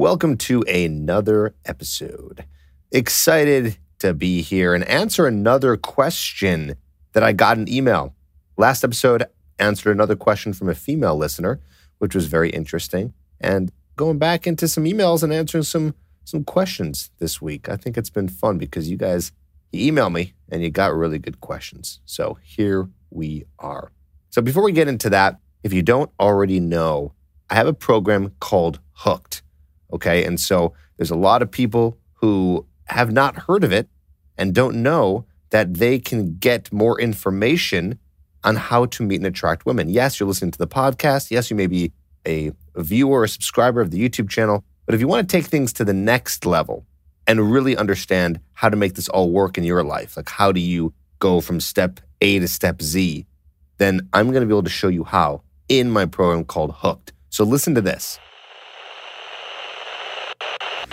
Welcome to another episode. Excited to be here and answer another question that I got an email. Last episode answered another question from a female listener, which was very interesting. And going back into some emails and answering some some questions this week. I think it's been fun because you guys you me and you got really good questions. So here we are. So before we get into that, if you don't already know, I have a program called Hooked. Okay. And so there's a lot of people who have not heard of it and don't know that they can get more information on how to meet and attract women. Yes, you're listening to the podcast. Yes, you may be a viewer or subscriber of the YouTube channel. But if you want to take things to the next level and really understand how to make this all work in your life, like how do you go from step A to step Z, then I'm going to be able to show you how in my program called Hooked. So listen to this.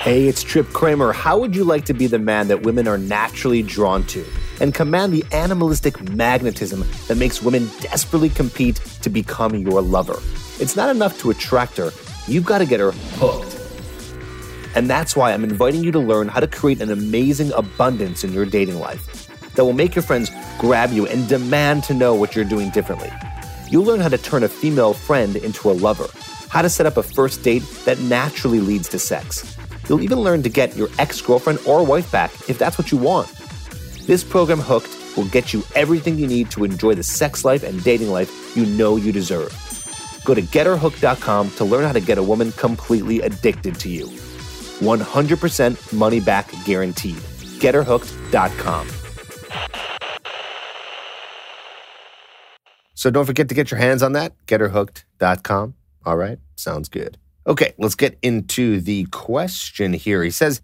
Hey, it's Trip Kramer. How would you like to be the man that women are naturally drawn to and command the animalistic magnetism that makes women desperately compete to become your lover? It's not enough to attract her, you've got to get her hooked. And that's why I'm inviting you to learn how to create an amazing abundance in your dating life that will make your friends grab you and demand to know what you're doing differently. You'll learn how to turn a female friend into a lover, how to set up a first date that naturally leads to sex You'll even learn to get your ex girlfriend or wife back if that's what you want. This program, Hooked, will get you everything you need to enjoy the sex life and dating life you know you deserve. Go to getherhooked.com to learn how to get a woman completely addicted to you. 100% money back guaranteed. Getherhooked.com. So don't forget to get your hands on that. Getherhooked.com. All right, sounds good. Okay, let's get into the question here. He says,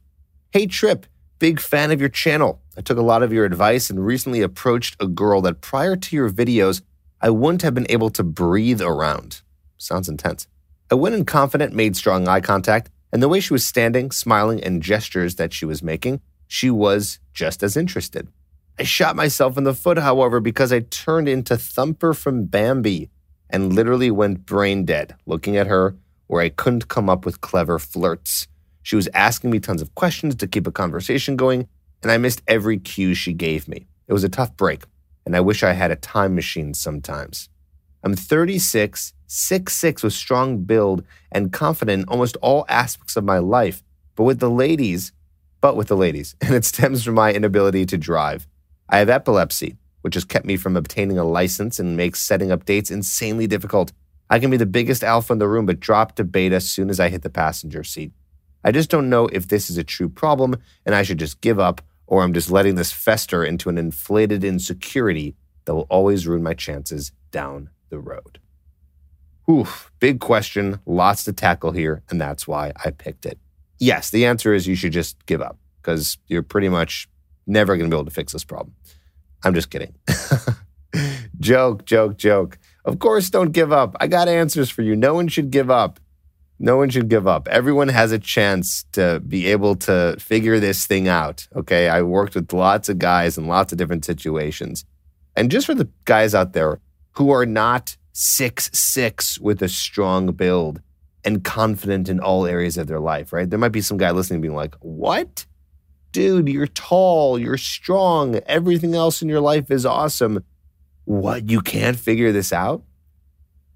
Hey Trip, big fan of your channel. I took a lot of your advice and recently approached a girl that prior to your videos, I wouldn't have been able to breathe around. Sounds intense. I went in confident, made strong eye contact, and the way she was standing, smiling, and gestures that she was making, she was just as interested. I shot myself in the foot, however, because I turned into Thumper from Bambi and literally went brain dead looking at her where I couldn't come up with clever flirts. She was asking me tons of questions to keep a conversation going, and I missed every cue she gave me. It was a tough break, and I wish I had a time machine sometimes. I'm 36, 6'6 with strong build and confident in almost all aspects of my life, but with the ladies, but with the ladies, and it stems from my inability to drive. I have epilepsy, which has kept me from obtaining a license and makes setting up dates insanely difficult. I can be the biggest alpha in the room, but drop to beta as soon as I hit the passenger seat. I just don't know if this is a true problem and I should just give up, or I'm just letting this fester into an inflated insecurity that will always ruin my chances down the road. Oof, big question, lots to tackle here, and that's why I picked it. Yes, the answer is you should just give up because you're pretty much never going to be able to fix this problem. I'm just kidding. joke, joke, joke. Of course, don't give up. I got answers for you. No one should give up. No one should give up. Everyone has a chance to be able to figure this thing out. Okay. I worked with lots of guys in lots of different situations. And just for the guys out there who are not six six with a strong build and confident in all areas of their life, right? There might be some guy listening being like, What? Dude, you're tall, you're strong, everything else in your life is awesome. What? You can't figure this out?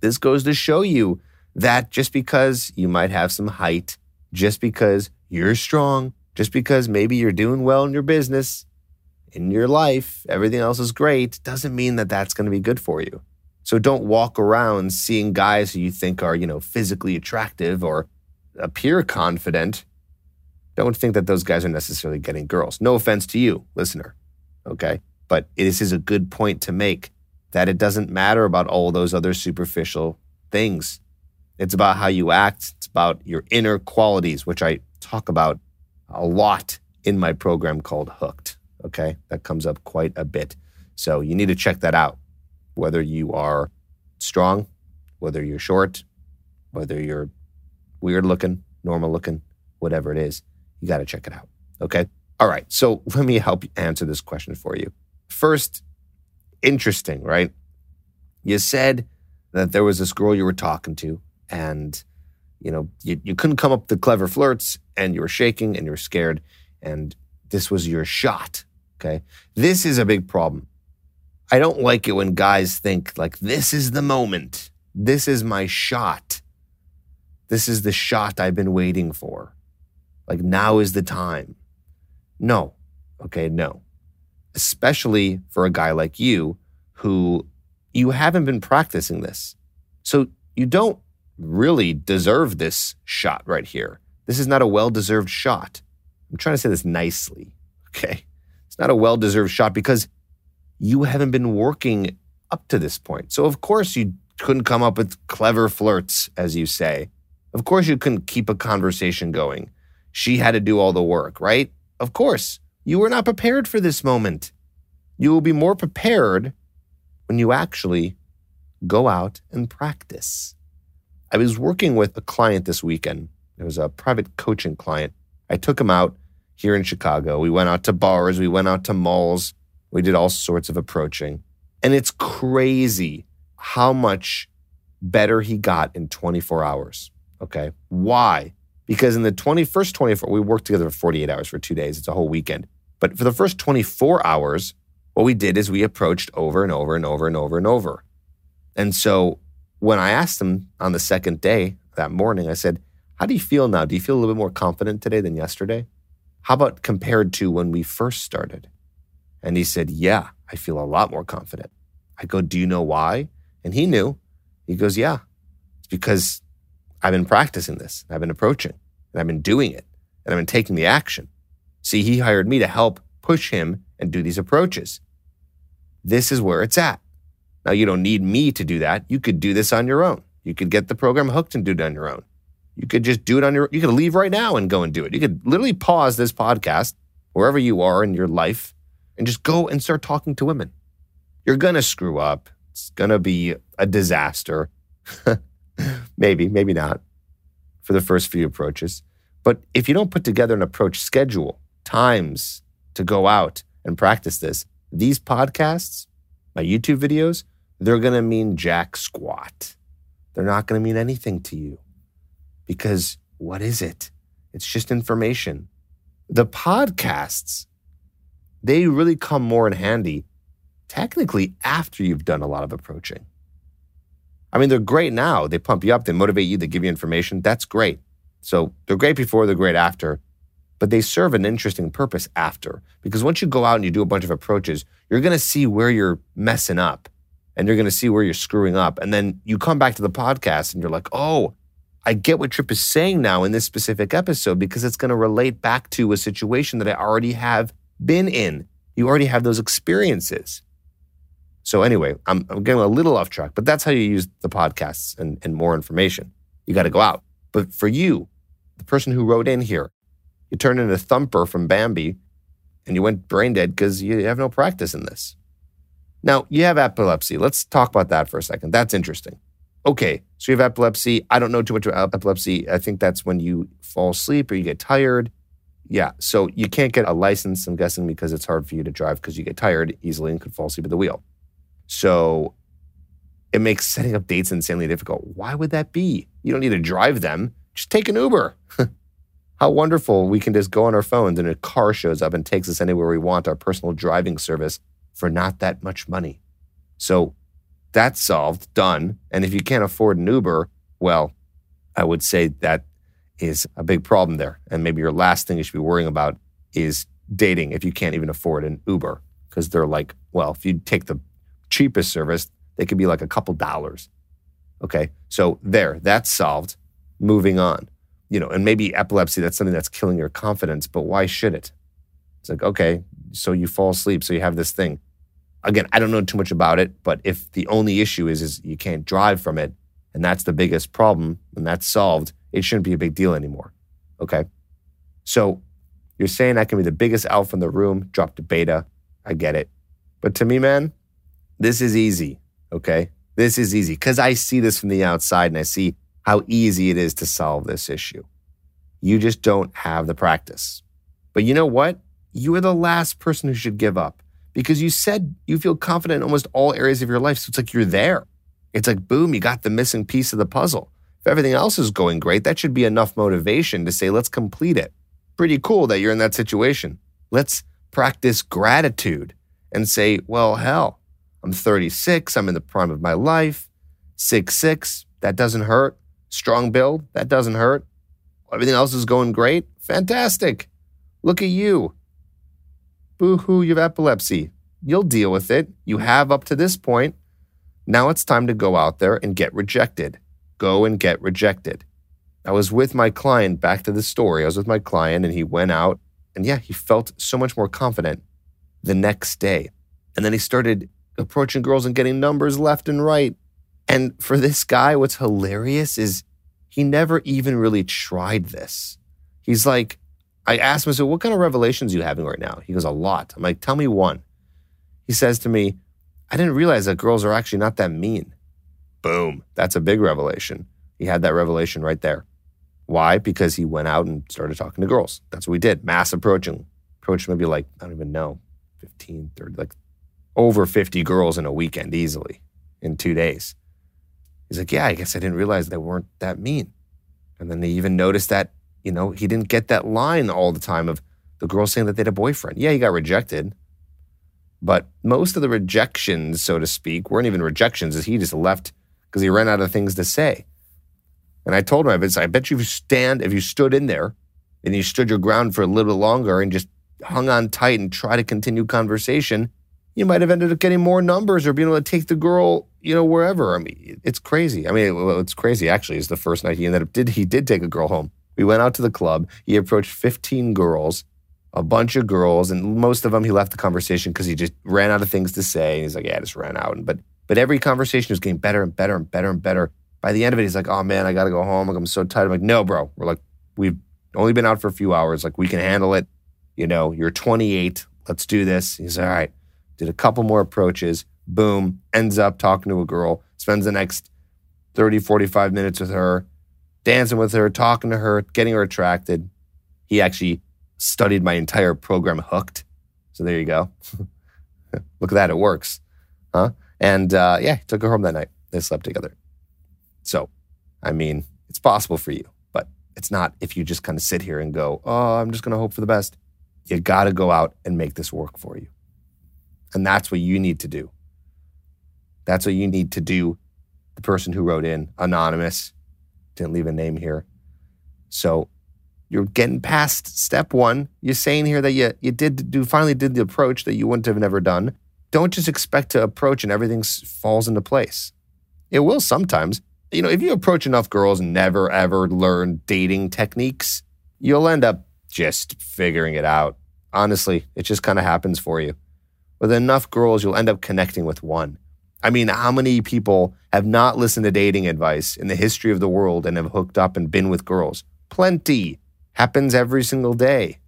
This goes to show you that just because you might have some height, just because you're strong, just because maybe you're doing well in your business, in your life, everything else is great, doesn't mean that that's going to be good for you. So don't walk around seeing guys who you think are, you know, physically attractive or appear confident. Don't think that those guys are necessarily getting girls. No offense to you, listener. Okay. But this is a good point to make that it doesn't matter about all those other superficial things. It's about how you act, it's about your inner qualities, which I talk about a lot in my program called Hooked. Okay. That comes up quite a bit. So you need to check that out. Whether you are strong, whether you're short, whether you're weird looking, normal looking, whatever it is, you got to check it out. Okay. All right. So let me help answer this question for you. First, interesting, right? You said that there was this girl you were talking to, and you know you, you couldn't come up with the clever flirts, and you were shaking and you were scared, and this was your shot. Okay. This is a big problem. I don't like it when guys think like this is the moment. This is my shot. This is the shot I've been waiting for. Like now is the time. No. Okay, no. Especially for a guy like you who you haven't been practicing this. So you don't really deserve this shot right here. This is not a well deserved shot. I'm trying to say this nicely. Okay. It's not a well deserved shot because you haven't been working up to this point. So, of course, you couldn't come up with clever flirts, as you say. Of course, you couldn't keep a conversation going. She had to do all the work, right? Of course. You were not prepared for this moment. You will be more prepared when you actually go out and practice. I was working with a client this weekend. It was a private coaching client. I took him out here in Chicago. We went out to bars, we went out to malls, we did all sorts of approaching. And it's crazy how much better he got in 24 hours. Okay. Why? Because in the 21st 24, we worked together for 48 hours for two days. It's a whole weekend. But for the first 24 hours, what we did is we approached over and over and over and over and over. And so when I asked him on the second day that morning, I said, How do you feel now? Do you feel a little bit more confident today than yesterday? How about compared to when we first started? And he said, Yeah, I feel a lot more confident. I go, Do you know why? And he knew. He goes, Yeah, it's because I've been practicing this. I've been approaching and I've been doing it and I've been taking the action. See, he hired me to help push him and do these approaches. This is where it's at. Now, you don't need me to do that. You could do this on your own. You could get the program hooked and do it on your own. You could just do it on your you could leave right now and go and do it. You could literally pause this podcast wherever you are in your life and just go and start talking to women. You're going to screw up. It's going to be a disaster. maybe, maybe not for the first few approaches. But if you don't put together an approach schedule, times to go out and practice this, these podcasts, my YouTube videos, they're going to mean jack squat. They're not going to mean anything to you. Because what is it? It's just information. The podcasts, they really come more in handy technically after you've done a lot of approaching. I mean, they're great now. They pump you up, they motivate you, they give you information. That's great. So they're great before, they're great after, but they serve an interesting purpose after. Because once you go out and you do a bunch of approaches, you're going to see where you're messing up and you're going to see where you're screwing up. And then you come back to the podcast and you're like, oh, I get what Trip is saying now in this specific episode because it's going to relate back to a situation that I already have been in. You already have those experiences. So, anyway, I'm, I'm getting a little off track, but that's how you use the podcasts and, and more information. You got to go out. But for you, the person who wrote in here, you turned into a Thumper from Bambi and you went brain dead because you have no practice in this. Now, you have epilepsy. Let's talk about that for a second. That's interesting okay, so you have epilepsy. I don't know too much about epilepsy. I think that's when you fall asleep or you get tired. Yeah, so you can't get a license, I'm guessing, because it's hard for you to drive because you get tired easily and could fall asleep at the wheel. So it makes setting up dates insanely difficult. Why would that be? You don't need to drive them, just take an Uber. How wonderful we can just go on our phones and a car shows up and takes us anywhere we want, our personal driving service for not that much money. So that's solved, done. And if you can't afford an Uber, well, I would say that is a big problem there. And maybe your last thing you should be worrying about is dating if you can't even afford an Uber. Because they're like, well, if you take the cheapest service, they could be like a couple dollars. Okay. So there, that's solved. Moving on. You know, and maybe epilepsy, that's something that's killing your confidence, but why should it? It's like, okay, so you fall asleep, so you have this thing again, I don't know too much about it, but if the only issue is is you can't drive from it, and that's the biggest problem, and that's solved, it shouldn't be a big deal anymore. Okay. So You're saying I can be the biggest alpha in the room, drop to beta. I get it. But to me, man, this is easy. Okay. This is easy because I see this from the outside and I see how easy it is to solve this issue. You just don't have the practice. But you know what? You are the last person who should give up because you said you feel confident in almost all areas of your life. So it's like you're there. It's like, boom, you got the missing piece of the puzzle. If everything else is going great, that should be enough motivation to say, let's complete it. Pretty cool that you're in that situation. Let's practice gratitude and say, well, hell, I'm 36. I'm in the prime of my life. Six six. That doesn't hurt. Strong build. That doesn't hurt. Everything else is going great. Fantastic. Look at you. Boo hoo, you have epilepsy. You'll deal with it. You have up to this point. Now it's time to go out there and get rejected. Go and get rejected. I was with my client, back to the story. I was with my client and he went out and yeah, he felt so much more confident the next day. And then he started approaching girls and getting numbers left and right. And for this guy, what's hilarious is he never even really tried this. He's like, I asked him, said, what kind of revelations are you having right now? He goes, a lot. I'm like, tell me one. He says to me, I didn't realize that girls are actually not that mean. Boom. That's a big revelation. He had that revelation right there. Why? Because he went out and started talking to girls. That's what we did. Mass approaching. Approached maybe like, I don't even know, 15, 30, like over 50 girls in a weekend easily in two days. He's like, Yeah, I guess I didn't realize they weren't that mean. And then they even noticed that, you know, he didn't get that line all the time of the girl saying that they had a boyfriend. Yeah, he got rejected. But most of the rejections, so to speak, weren't even rejections, as he just left because he ran out of things to say. And I told him, I bet, I bet you stand, if you stood in there and you stood your ground for a little bit longer and just hung on tight and try to continue conversation, you might have ended up getting more numbers or being able to take the girl, you know, wherever. I mean, it's crazy. I mean, it's crazy actually. Is the first night he ended up did he did take a girl home. We went out to the club. He approached 15 girls, a bunch of girls, and most of them he left the conversation because he just ran out of things to say. And he's like, yeah, I just ran out. But but every conversation was getting better and better and better and better. By the end of it, he's like, oh man, I gotta go home. Like I'm so tired. I'm like, no, bro. We're like, we've only been out for a few hours. Like we can handle it. You know, you're 28. Let's do this. He's like, all right did a couple more approaches, boom, ends up talking to a girl, spends the next 30, 45 minutes with her, dancing with her, talking to her, getting her attracted. He actually studied my entire program hooked. So there you go. Look at that, it works. Huh? And uh, yeah, took her home that night. They slept together. So, I mean, it's possible for you, but it's not if you just kind of sit here and go, oh, I'm just going to hope for the best. You got to go out and make this work for you. And that's what you need to do. That's what you need to do. The person who wrote in, anonymous, didn't leave a name here. So you're getting past step one. You're saying here that you, you did do finally did the approach that you wouldn't have never done. Don't just expect to approach and everything falls into place. It will sometimes. You know, if you approach enough girls and never ever learn dating techniques, you'll end up just figuring it out. Honestly, it just kind of happens for you. With enough girls, you'll end up connecting with one. I mean, how many people have not listened to dating advice in the history of the world and have hooked up and been with girls? Plenty. Happens every single day.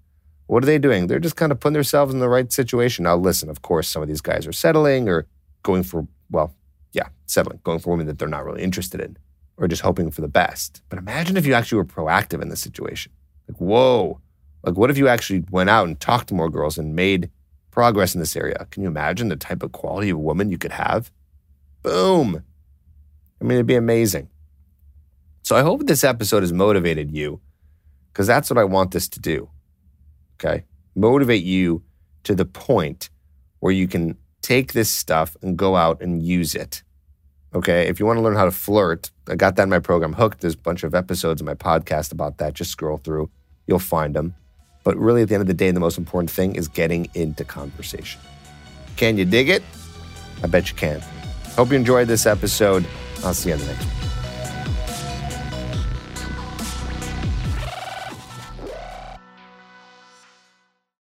What are they doing? They're just kind of putting themselves in the right situation. Now, listen, of course, some of these guys are settling or going for, well, yeah, settling, going for women that they're not really interested in or just hoping for the best. But imagine if you actually were proactive in this situation. Like, whoa, like what if you actually went out and talked to more girls and made progress in this area. Can you imagine the type of quality of woman you could have? Boom. I mean, it'd be amazing. So I hope this episode has motivated you because that's what I want this to do. Okay. Motivate you to the point where you can take this stuff and go out and use it. Okay. If you want to learn how to flirt, I got that in my program Hooked. There's a bunch of episodes in my podcast about that. Just scroll through, you'll find them. But really, at the end of the day, the most important thing is getting into conversation. Can you dig it? I bet you can. Hope you enjoyed this episode. I'll see you on the next one.